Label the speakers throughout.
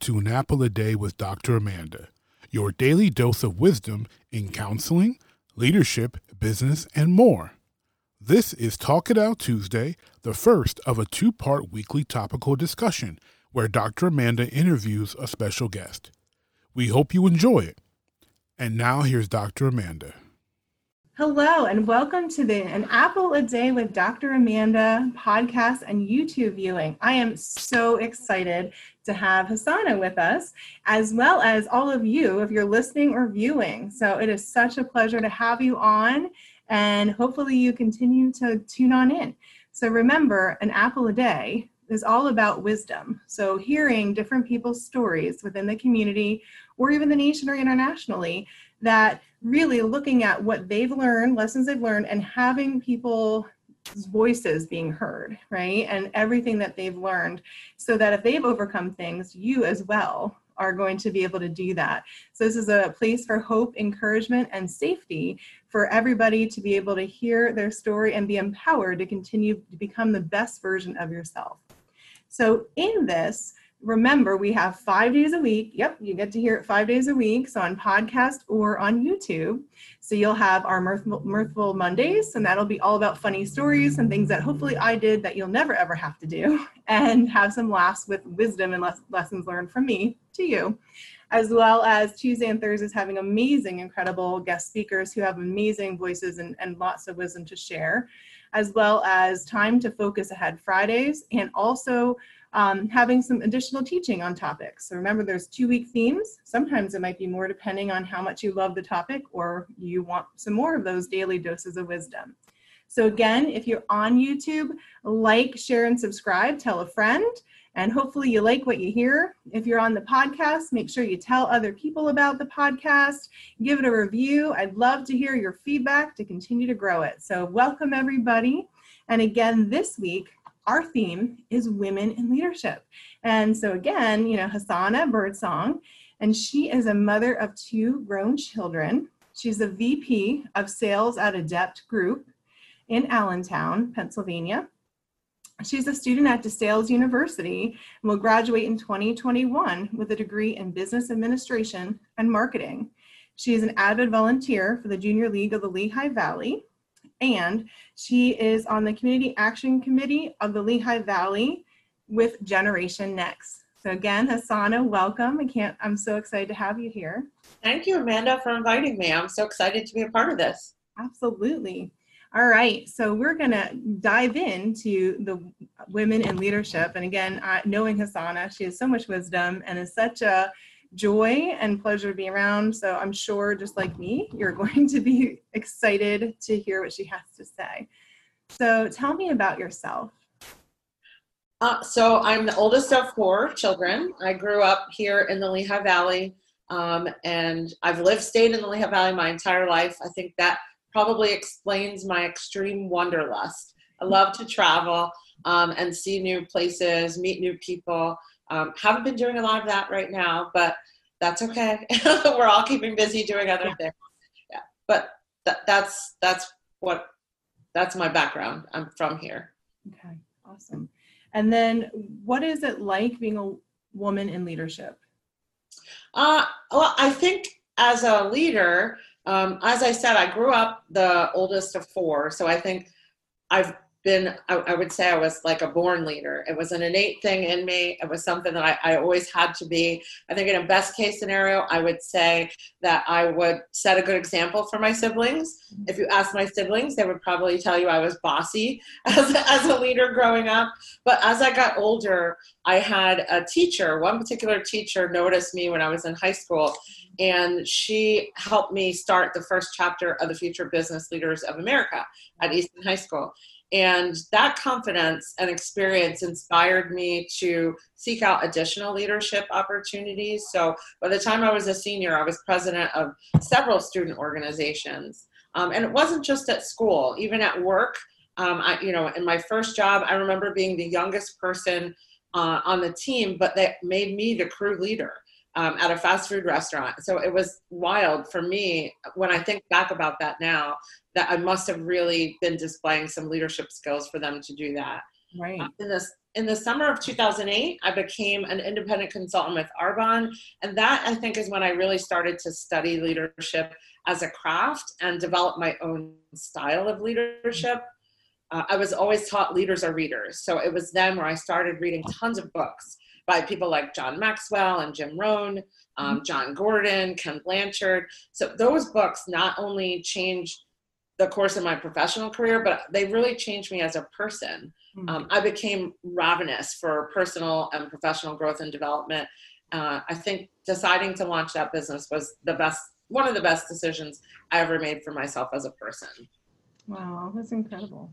Speaker 1: To An Apple a Day with Dr. Amanda, your daily dose of wisdom in counseling, leadership, business, and more. This is Talk It Out Tuesday, the first of a two part weekly topical discussion where Dr. Amanda interviews a special guest. We hope you enjoy it. And now here's Dr. Amanda.
Speaker 2: Hello, and welcome to the An Apple a Day with Dr. Amanda podcast and YouTube viewing. I am so excited to have Hassana with us, as well as all of you if you're listening or viewing. So it is such a pleasure to have you on, and hopefully you continue to tune on in. So remember, An Apple a Day is all about wisdom. So hearing different people's stories within the community or even the nation or internationally that really looking at what they've learned, lessons they've learned, and having people's voices being heard, right? And everything that they've learned, so that if they've overcome things, you as well are going to be able to do that. So, this is a place for hope, encouragement, and safety for everybody to be able to hear their story and be empowered to continue to become the best version of yourself. So, in this, remember we have five days a week. Yep you get to hear it five days a week. So on podcast or on youtube. So you'll have our mirthful, mirthful mondays and that'll be all about funny stories and things that hopefully i did that you'll never ever have to do and have some laughs with wisdom and les- lessons learned from me to you as well as tuesday and thursdays having amazing incredible guest speakers who have amazing voices and, and lots of wisdom to share as well as time to focus ahead fridays and also um, having some additional teaching on topics. So remember, there's two week themes. Sometimes it might be more depending on how much you love the topic or you want some more of those daily doses of wisdom. So again, if you're on YouTube, like, share, and subscribe, tell a friend, and hopefully you like what you hear. If you're on the podcast, make sure you tell other people about the podcast, give it a review. I'd love to hear your feedback to continue to grow it. So welcome everybody. And again, this week, our theme is women in leadership. And so again, you know, Hassana Birdsong, and she is a mother of two grown children. She's a VP of sales at Adept Group in Allentown, Pennsylvania. She's a student at DeSales University and will graduate in 2021 with a degree in business administration and marketing. She is an avid volunteer for the Junior League of the Lehigh Valley and she is on the Community Action Committee of the Lehigh Valley with Generation Next. So again, Hassana, welcome. I can't, I'm so excited to have you here.
Speaker 3: Thank you, Amanda, for inviting me. I'm so excited to be a part of this.
Speaker 2: Absolutely. All right, so we're going to dive into the women in leadership. And again, knowing Hassana, she has so much wisdom and is such a joy and pleasure to be around. So I'm sure, just like me, you're going to be excited to hear what she has to say. So tell me about yourself.
Speaker 3: Uh, so I'm the oldest of four children. I grew up here in the Lehigh Valley, um, and I've lived, stayed in the Lehigh Valley my entire life. I think that probably explains my extreme wanderlust. I love to travel um, and see new places, meet new people. Um, haven't been doing a lot of that right now, but that's okay. We're all keeping busy doing other yeah. things. Yeah, but th- that's that's what that's my background. I'm from here.
Speaker 2: Okay, awesome. And then, what is it like being a woman in leadership?
Speaker 3: Uh, well, I think as a leader, um, as I said, I grew up the oldest of four, so I think I've been I, I, would say i was like a born leader. It was an innate thing in me. It was something that I, I, always had to be. I think in a best case scenario i would say that i would set a good example for my siblings. Mm-hmm. If you ask my siblings they would probably tell you i was bossy as, as a leader growing up. But as i got older i had a teacher one particular teacher noticed me when i was in high school and she helped me start the first chapter of the future business leaders of america at easton high school and that confidence and experience inspired me to seek out additional leadership opportunities. So by the time I was a senior, I was president of several student organizations. Um, and it wasn't just at school, even at work. Um, I, you know, in my first job, I remember being the youngest person uh, on the team, but that made me the crew leader um, at a fast food restaurant. So it was wild for me when I think back about that now that I must have really been displaying some leadership skills for them to do that.
Speaker 2: Right.
Speaker 3: In this in the summer of 2008, I became an independent consultant with Arbonne. And that, I think, is when I really started to study leadership as a craft and develop my own style of leadership. Uh, I was always taught leaders are readers. So it was then where I started reading tons of books by people like John Maxwell and Jim Rohn, um, mm-hmm. Jon Gordon, Ken Blanchard. So those books not only changed the course of my professional career, but they really changed me as a person. Mm-hmm. Um, I became ravenous for personal and professional growth and development. Uh, I think deciding to launch that business was the best, one of the best decisions I ever made for myself as a person.
Speaker 2: Wow, that's incredible.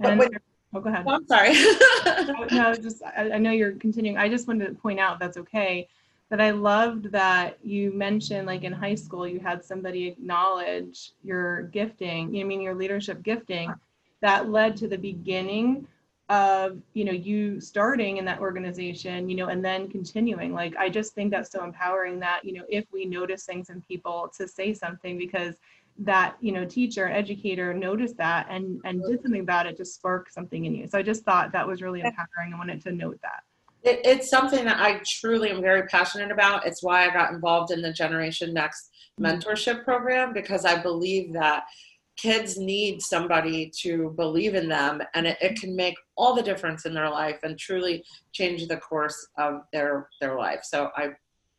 Speaker 3: And, but
Speaker 2: oh, go ahead.
Speaker 3: Oh, I'm sorry.
Speaker 2: no, just I, I know you're continuing. I just wanted to point out that's okay But I loved that you mentioned like in high school you had somebody acknowledge your gifting, you know, I mean your leadership gifting that led to the beginning of you know you starting in that organization you know and then continuing like i just think that's so empowering that you know if we notice things in people to say something because that you know teacher educator noticed that and and did something about it to spark something in you. So i just thought that was really empowering. I wanted to note that.
Speaker 3: It, it's something that I truly am very passionate about. It's why I got involved in the Generation Next mm-hmm. mentorship program because I believe that kids need somebody to believe in them and it, it, can make all the difference in their life and truly change the course of their their life. So i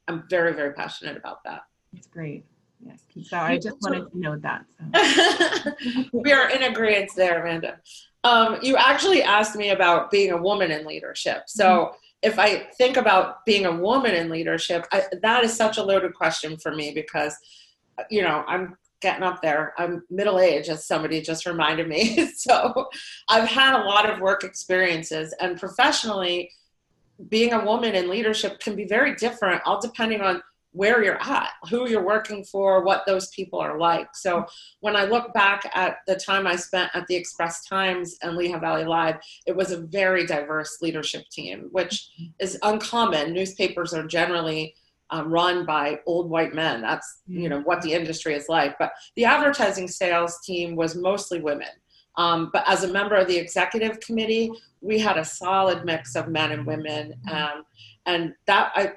Speaker 3: i'm very very passionate about that.
Speaker 2: It's great yes so i just wanted to note that
Speaker 3: so. we are in agreement there amanda um, you actually asked me about being a woman in leadership so mm-hmm if I think about being a woman in leadership, I, that is such a loaded question for me because, you know, I'm getting up there. I'm middle age, as somebody just reminded me. so I've had a lot of work experiences, and professionally, being a woman in leadership can be very different, all depending on where you're at, who you're working for, what those people are like. So when I look back at the time I spent at the Express Times and Lehigh Valley Live, it was a very diverse leadership team, which is uncommon. Newspapers are generally um, run by old white men. That's you know what the industry is like. But the advertising sales team was mostly women. Um, but as a member of the executive committee, we had a solid mix of men and women, um, and that I,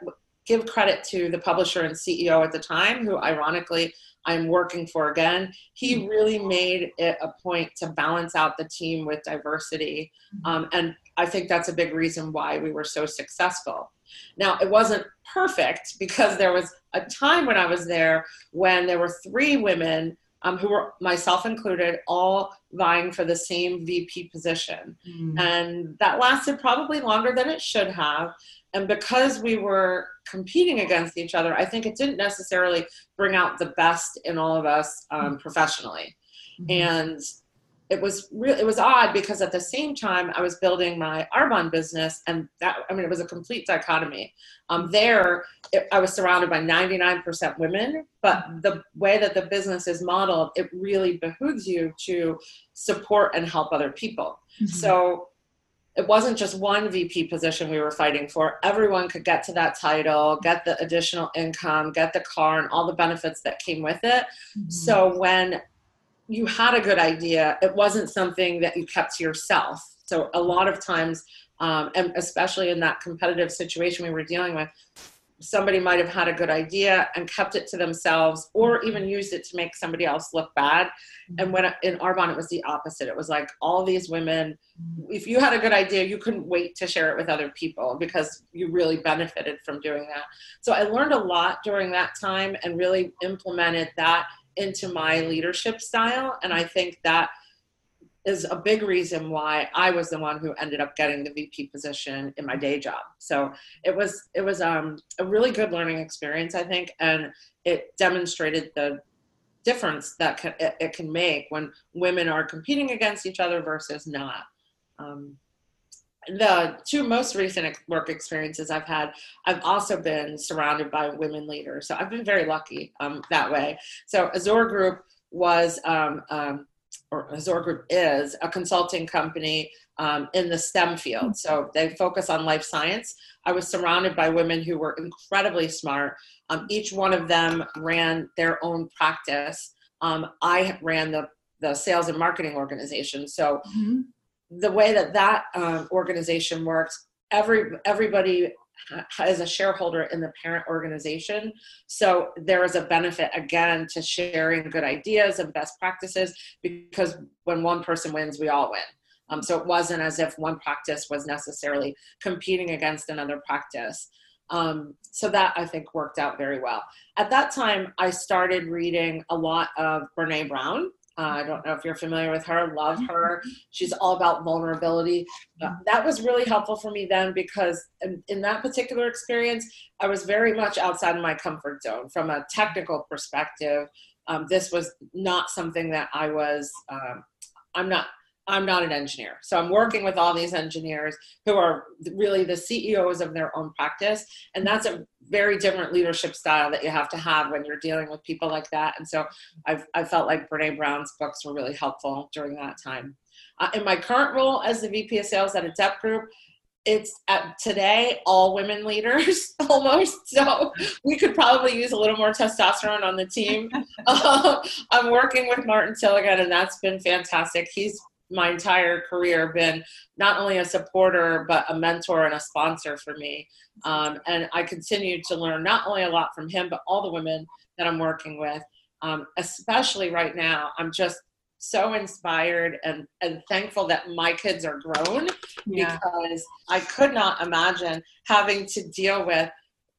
Speaker 3: give credit to the publisher and CEO at the time, who ironically I'm working for again. He mm-hmm. really made it a point to balance out the team with diversity. Mm-hmm. Um, and I think that's a big reason why we were so successful. Now, it wasn't perfect because there was a time when I was there when there were three women um, who were myself included, all vying for the same VP position. Mm. And that lasted probably longer than it should have and because we were competing against each other, I think it didn't necessarily bring out the best in all of us um, professionally. Mm-hmm. And it was real it was odd because at the same time I was building my Arbonne business and that I mean it was a complete dichotomy. Um, there it, I was surrounded by 99% women, but the way that the business is modeled, it really behooves you to support and help other people. Mm-hmm. So it wasn't just one VP position we were fighting for. Everyone could get to that title, get the additional income, get the car, and all the benefits that came with it. Mm-hmm. So when you had a good idea, it wasn't something that you kept to yourself. So a lot of times, um, and especially in that competitive situation we were dealing with, somebody might have had a good idea and kept it to themselves or mm-hmm. even used it to make somebody else look bad and mm-hmm. when in arbonne it was the opposite it was like all these women mm-hmm. if you had a good idea you couldn't wait to share it with other people because you really benefited from doing that so i learned a lot during that time and really implemented that into my leadership style and i think that is a big reason why I was the one who ended up getting the VP position in my day job. So it was it was um, a really good learning experience, I think, and it demonstrated the difference that can, it, it, can make when women are competing against each other versus not. Um, the two most recent work experiences I've had, I've also been surrounded by women leaders. So I've been very lucky um, that way. So Azzur Group was um, um, or Azzur Group is a consulting company um, in the STEM field. So they focus on life science. I was surrounded by women who were incredibly smart. Um, each one of them ran their own practice. Um, I ran the, the sales and marketing organization. So mm-hmm. The way that that um, organization works, every everybody is a shareholder in the parent organization. So there is a benefit again to sharing good ideas and best practices because when one person wins, we all win. Um, so it wasn't as if one practice was necessarily competing against another practice. Um, so that I think worked out very well. At that time, I started reading a lot of Brene Brown. Uh, I don't know if you're familiar with her, love her. She's all about vulnerability. Uh, that was really helpful for me then because in, in, that particular experience, I was very much outside of my comfort zone from a technical perspective. Um, this was not something that I was, um, I'm not I'm not an engineer. So I'm working with all these engineers who are really the CEOs of their own practice. And that's a very different leadership style that you have to have when you're dealing with people like that. And so I've, I felt like Brene Brown's books were really helpful during that time. Uh, in my current role as the VP of sales at Adept Group, it's at today all women leaders almost so we could probably use a little more testosterone on the team uh, i'm working with martin tilligan and that's been fantastic he's my entire career been not only a supporter but a mentor and a sponsor for me um, and i continue to learn not only a lot from him but all the women that i'm working with um, especially right now i'm just so inspired and, and thankful that my kids are grown yeah. because i could not imagine having to deal with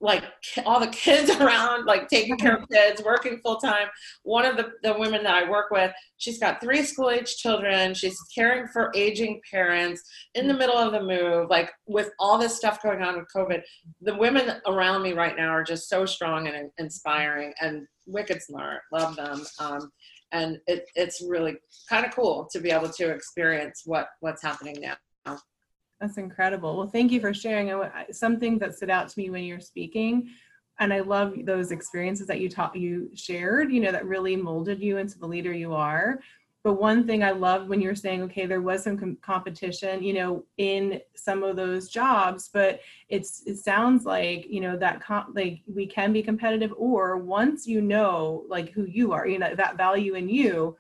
Speaker 3: like all the kids around, like taking care of kids, working full time. One of the, the women that I work with, she's got three school age children. She's caring for aging parents in the middle of the move, like with all this stuff going on with COVID. The women around me right now are just so strong and inspiring and wicked smart. Love them. Um, and it, it's really kind of cool to be able to experience what what's happening now.
Speaker 2: That's incredible. Well, thank you for sharing. Something that stood out to me when you're speaking, and I love those experiences that you taught, you shared. You know, that really molded you into the leader you are. But one thing I love when you're saying, okay, there was some com- competition, you know, in some of those jobs, but it's it sounds like you know that com- like we can be competitive, or once you know like who you are, you know that value in you,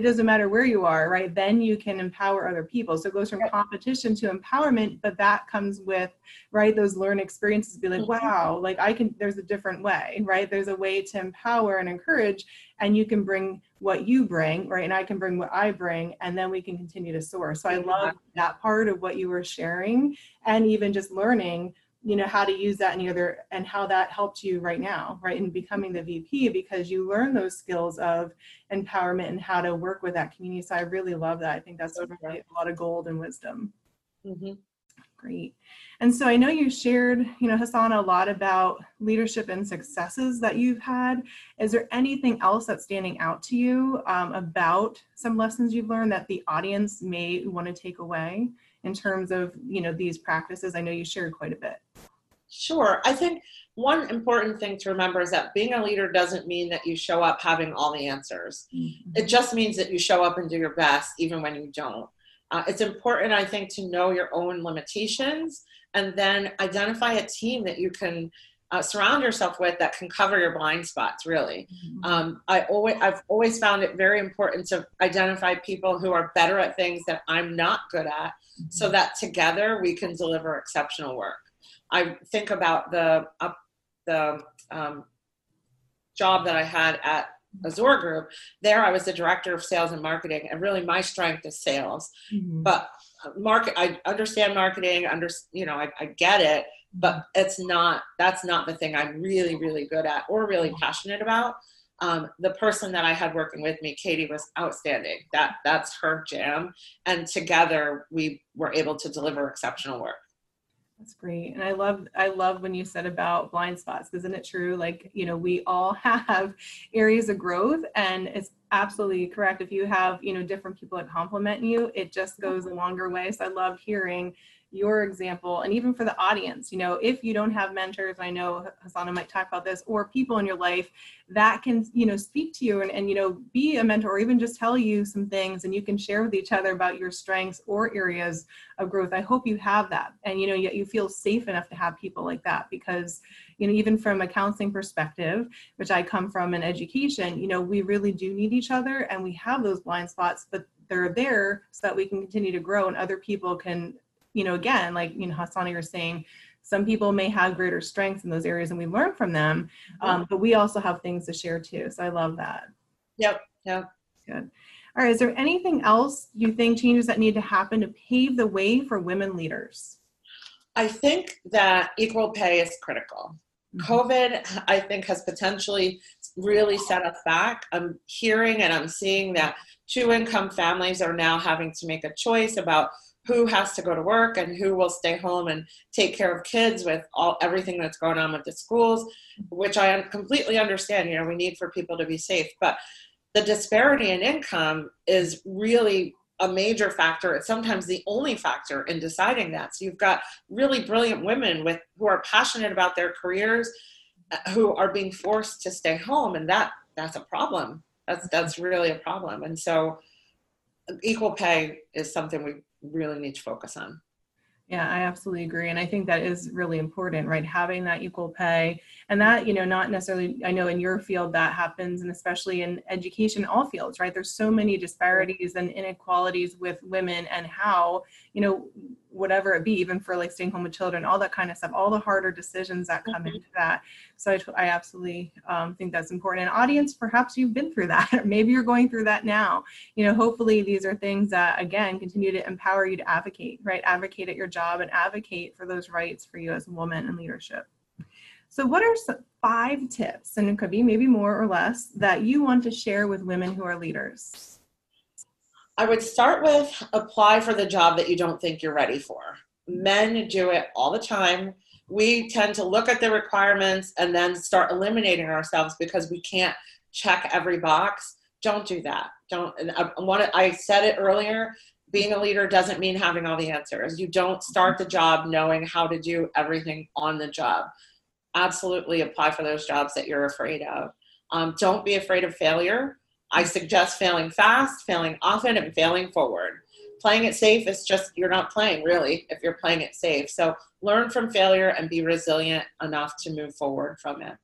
Speaker 2: it doesn't matter where you are, right? Then you can empower other people. So it goes from competition to empowerment, but that comes with, right, those learned experiences be like, mm-hmm. wow, like I can, there's a different way, right? There's a way to empower and encourage, and you can bring what you bring, right? And I can bring what I bring, and then we can continue to soar. So I love that part of what you were sharing, and even just learning you know how to use that in the other and how that helped you right now right in becoming the vp because you learn those skills of empowerment and how to work with that community. So i really love that. I think that's a, really, a lot of gold and wisdom. Mm-hmm. great. And so i know you shared you know hassan a lot about leadership and successes that you've had. Is there anything else that's standing out to you um, about some lessons you've learned that the audience may want to take away in terms of you know these practices? I know you shared quite a bit
Speaker 3: sure i think one important thing to remember is that being a leader doesn't mean that you show up having all the answers mm-hmm. it just means that you show up and do your best even when you don't uh, it's important i think to know your own limitations and then identify a team that you can uh, surround yourself with that can cover your blind spots really mm-hmm. um, i always i've always found it very important to identify people who are better at things that i'm not good at mm-hmm. so that together we can deliver exceptional work i think about the uh, the um, job that i had at Azzur Group. There, I was the director of sales and marketing, and really my strength is sales. Mm-hmm. But uh, market, I understand marketing. Under, you know, I, I get it but it's not that's not the thing i'm really really good at or really passionate about um, the person that i had working with me katie was outstanding that that's her jam and together we were able to deliver exceptional work
Speaker 2: that's great. And i love i love when you said about blind spots isn't it true? Like you know we all have areas of growth and it's absolutely correct. If you have you know different people that compliment you it just goes a longer way. So i love hearing your example and even for the audience you know if you don't have mentors i know hasana might talk about this or people in your life that can you know speak to you and, and you know be a mentor or even just tell you some things and you can share with each other about your strengths or areas of growth i hope you have that. And you know yet you feel safe enough to have people like that because you know even from a counseling perspective which i come from in education you know we really do need each other and we have those blind spots but they're there so that we can continue to grow and other people can you know again like you know Hasana you're saying some people may have greater strengths in those areas and we learn from them um, but we also have things to share too so i love that.
Speaker 3: Yep yep.
Speaker 2: Good. All right is there anything else you think changes that need to happen to pave the way for women leaders?
Speaker 3: I think that equal pay is critical. Mm-hmm. covid i think has potentially really set us back. I'm hearing and i'm seeing that two income families are now having to make a choice about who has to go to work and who will stay home and take care of kids with all everything that's going on with the schools which i completely understand you know we need for people to be safe. But the disparity in income is really a major factor. It's sometimes the only factor in deciding that. So you've got really brilliant women with who are passionate about their careers uh, who are being forced to stay home and that that's a problem. That's that's really a problem. And so equal pay is something we really need to focus on.
Speaker 2: Yeah, I absolutely agree. And I think that is really important, right? Having that equal pay and that, you know, not necessarily, I know in your field that happens, and especially in education, all fields, right? There's so many disparities and inequalities with women and how, you know, whatever it be, even for like staying home with children, all that kind of stuff, all the harder decisions that come mm-hmm. into that. So I, I absolutely um, think that's important. And audience, perhaps you've been through that, or maybe you're going through that now. You know, hopefully these are things that, again, continue to empower you to advocate, right? Advocate at your job and advocate for those rights for you as a woman in leadership. So, what are some five tips, and it could be maybe more or less, that you want to share with women who are leaders?
Speaker 3: I would start with apply for the job that you don't think you're ready for. Men do it all the time. We tend to look at the requirements and then start eliminating ourselves because we can't check every box. Don't do that. Don't. I, want to, I said it earlier. Being a leader doesn't mean having all the answers. You don't start the job knowing how to do everything on the job. Absolutely apply for those jobs that you're afraid of. Um, don't be afraid of failure. I suggest failing fast, failing often, and failing forward. Playing it safe is just you're not playing really if you're playing it safe. So learn from failure and be resilient enough to move forward from it.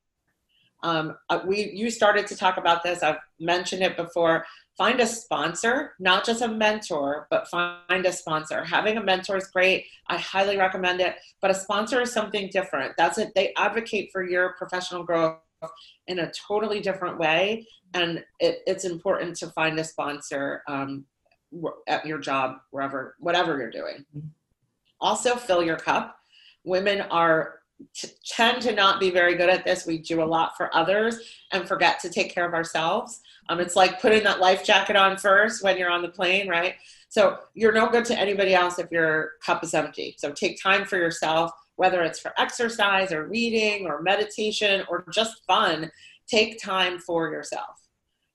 Speaker 3: Um, uh, we you started to talk about this. I've mentioned it before. Find a sponsor, not just a mentor, but find a sponsor. Having a mentor is great. I highly recommend it. But a sponsor is something different. That's it. They advocate for your professional growth in a totally different way. And it, it's important to find a sponsor um, at your job, wherever, whatever you're doing. Also, fill your cup. Women are t- tend to not be very good at this. We do a lot for others and forget to take care of ourselves. Um, it's like putting that life jacket on first when you're on the plane, right? So you're no good to anybody else if your cup is empty. So take time for yourself whether it's for exercise or reading or meditation or just fun, take time for yourself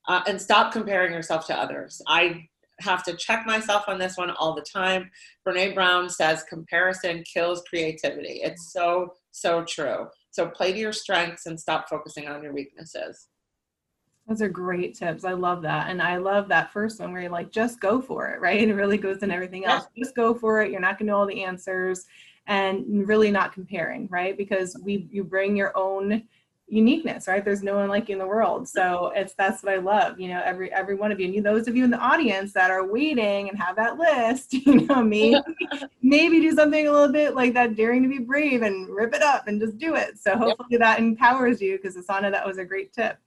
Speaker 3: uh, and stop comparing yourself to others. I have to check myself on this one all the time. Brene Brown says comparison kills creativity. It's so, so true. So play to your strengths and stop focusing on your weaknesses.
Speaker 2: Those are great tips. I love that. And I love that first one where you're like, just go for it, right? It really goes in everything else. Just go for it. You're not going to know all the answers and really not comparing, right? Because we you bring your own uniqueness, right? There's no one like you in the world. So it's that's what I love. You know, every every one of you. And you, those of you in the audience that are waiting and have that list, you know, maybe maybe do something a little bit like that, daring to be brave and rip it up and just do it. So hopefully yep. that empowers you because Asana, that was a great tip.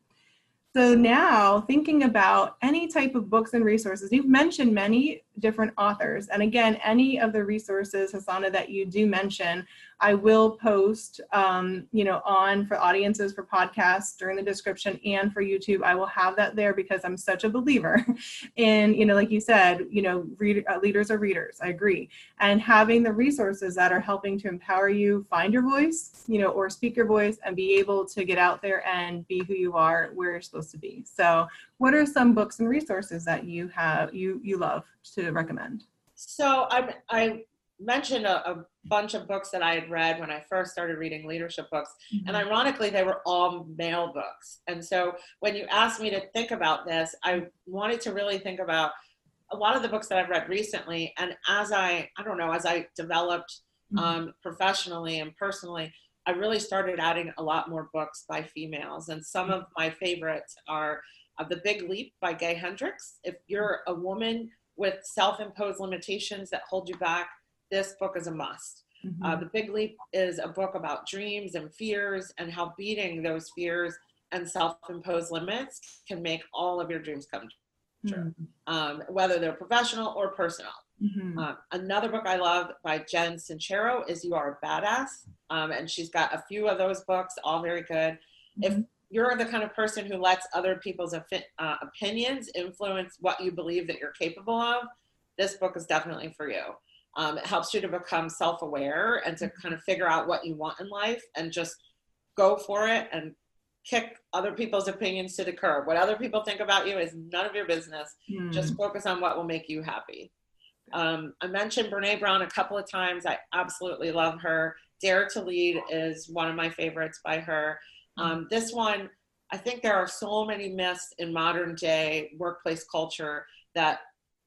Speaker 2: So now thinking about any type of books and resources, you've mentioned many different authors. And again, any of the resources, Hasana, that you do mention, I will post, um, you know, on for audiences for podcasts during the description and for YouTube. I will have that there because I'm such a believer in, you know, like you said, you know, read, uh, leaders are readers. I agree. And having the resources that are helping to empower you find your voice, you know, or speak your voice and be able to get out there and be who you are, where you're supposed to be. So, what are some books and resources that you have you you love to recommend?
Speaker 3: So I I mentioned a, a, bunch of books that I had read when I first started reading leadership books, mm-hmm. and ironically, they were all male books. And so when you asked me to think about this, I wanted to really think about a lot of the books that I've read recently. And as I I don't know as I developed mm-hmm. um, professionally and personally. I really started adding a lot more books by females, and some of my favorites are uh, The Big Leap by Gay Hendricks. If you're a woman with self-imposed limitations that hold you back, this book is a must.
Speaker 2: Mm-hmm.
Speaker 3: Uh, the Big Leap is a book about dreams and fears and how beating those fears and self-imposed limits can make all of your dreams come true, um, whether they're professional or personal.
Speaker 2: Mhm.
Speaker 3: Um, another book I love by Jen Sincero is You Are a Badass. Um, and she's got a few of those books, all very good. If
Speaker 2: Mhm.
Speaker 3: You're the kind of person who lets other people's affi- uh, opinions influence what you believe that you're capable of, this book is definitely for you. Um, it helps you to become self aware and to kind of figure out what you want in life and just go for it and kick other people's opinions to the curb. What other people think about you is none of your business
Speaker 2: Mhm.
Speaker 3: just focus on what will make you happy. Um, I mentioned Brene Brown a couple of times. I absolutely love her. Dare to Lead is one of my favorites by her. Um, this one, I think there are so many myths in modern day workplace culture that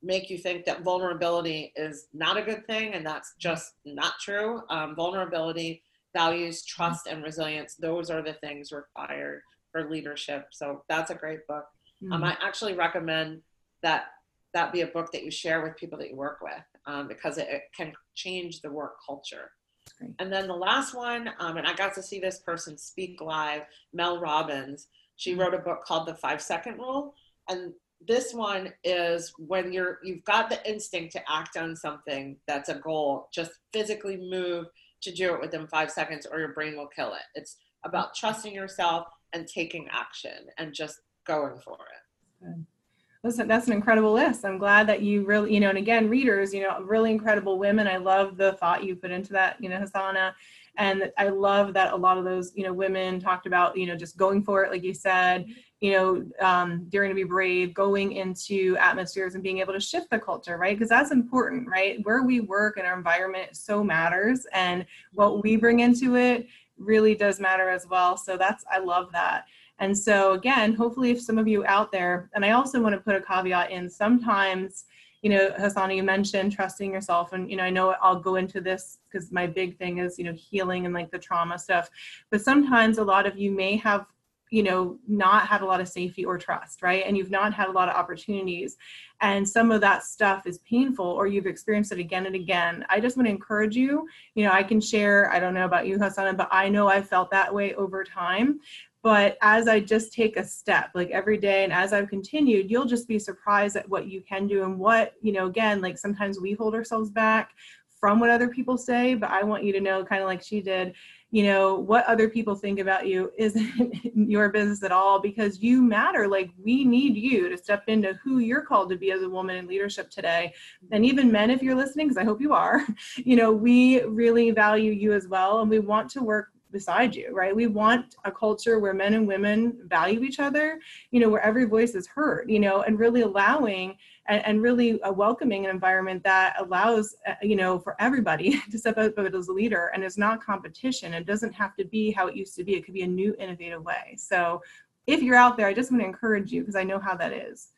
Speaker 3: make you think that vulnerability is not a good thing, and that's just not true. Um, vulnerability, values, trust, and resilience, those are the things required for leadership. So that's a great book. Um,
Speaker 2: Mhm.
Speaker 3: I actually recommend that that be a book that you share with people that you work with um, because it, it can change the work culture. And then the last one, um, and I got to see this person speak live, Mel Robbins. She
Speaker 2: Mhm.
Speaker 3: wrote a book called The Five Second Rule, and this one is when you're you've got the instinct to act on something that's a goal, just physically move to do it within five seconds, or your brain will kill it. It's about trusting yourself and taking action and just going for it.
Speaker 2: Listen, that's an incredible list. I'm glad that you really, you know, and again, readers, you know, really incredible women. I love the thought you put into that, you know, Hasana. And I love that a lot of those, you know, women talked about, you know, just going for it, like you said, you know, um, daring to be brave, going into atmospheres and being able to shift the culture, right? Because that's important, right? Where we work and our environment so matters. And what we bring into it really does matter as well. So that's, I love that. And so again, hopefully if some of you out there, and I also want to put a caveat in sometimes, you know, Hasana, you mentioned trusting yourself. And, you know, I know I'll go into this because my big thing is, you know, healing and like the trauma stuff. But sometimes a lot of you may have, you know, not had a lot of safety or trust, right? And you've not had a lot of opportunities. And some of that stuff is painful or you've experienced it again and again. I just want to encourage you, you know, I can share, I don't know about you, Hasana, but I know I felt that way over time but as i just take a step like every day and as i've continued you'll just be surprised at what you can do and what you know again like sometimes we hold ourselves back from what other people say but i want you to know kind of like she did you know what other people think about you isn't your business at all because you matter. Like we need you to step into who you're called to be as a woman in leadership today. And even men if you're listening because i hope you are you know we really value you as well and we want to work beside you, right? We want a culture where men and women value each other, you know, where every voice is heard, you know, and really allowing and, and really a welcoming an environment that allows, uh, you know, for everybody to step up as a leader and it's not competition. It doesn't have to be how it used to be. It could be a new, innovative way. So if you're out there, I just want to encourage you because I know how that is.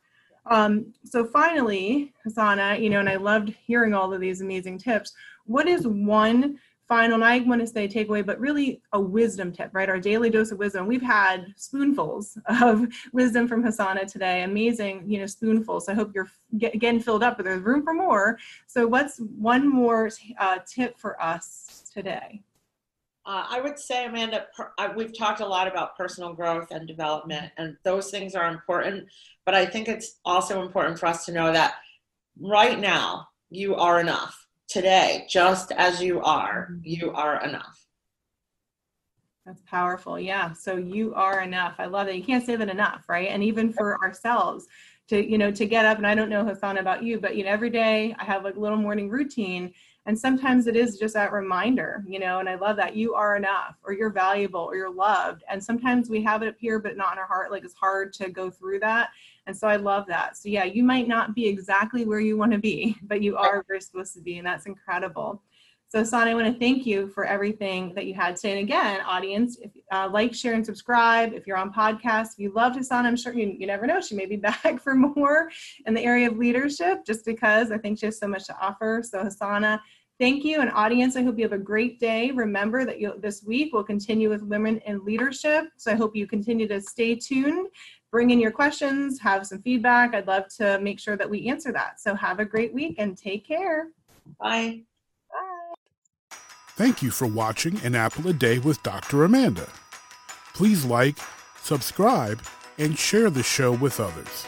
Speaker 2: Um, so finally, Hasana, you know, and I loved hearing all of these amazing tips. What is one final, and I want to say takeaway, but really a wisdom tip, right? Our daily dose of wisdom. We've had spoonfuls of wisdom from Hasana today, amazing, you know, spoonfuls. So I hope you're get, getting filled up, but there's room for more. So what's one more uh, tip for us today?
Speaker 3: Uh, I would say, Amanda, per, I, we've talked a lot about personal growth and development, and those things are important. But I think it's also important for us to know that right now you are enough. Today, just as you are, mm-hmm. you are enough.
Speaker 2: That's powerful. Yeah. So you are enough. I love that. You can't say that enough, right? And even for ourselves to, you know, to get up and I don't know Hasana about you, but you know, every day I have like a little morning routine and sometimes it is just that reminder, you know, and I love that you are enough or you're valuable or you're loved. And sometimes we have it up here, but not in our heart. Like it's hard to go through that. And so I love that. So yeah, you might not be exactly where you want to be, but you are where you're supposed to be. And that's incredible. So Hasana, I want to thank you for everything that you had today. And again, audience, if uh, like, share, and subscribe. If you're on podcast, if you loved Hasana, I'm sure you, you never know, she may be back for more in the area of leadership just because I think she has so much to offer. So Hasana, thank you. And audience, I hope you have a great day. Remember that you this week we'll continue with women in leadership. So I hope you continue to stay tuned bring in your questions, have some feedback. I'd love to make sure that we answer that. So have a great week and take care.
Speaker 3: Bye.
Speaker 2: Bye.
Speaker 1: Thank you for watching An Apple a Day with Dr. Amanda. Please like, subscribe, and share the show with others.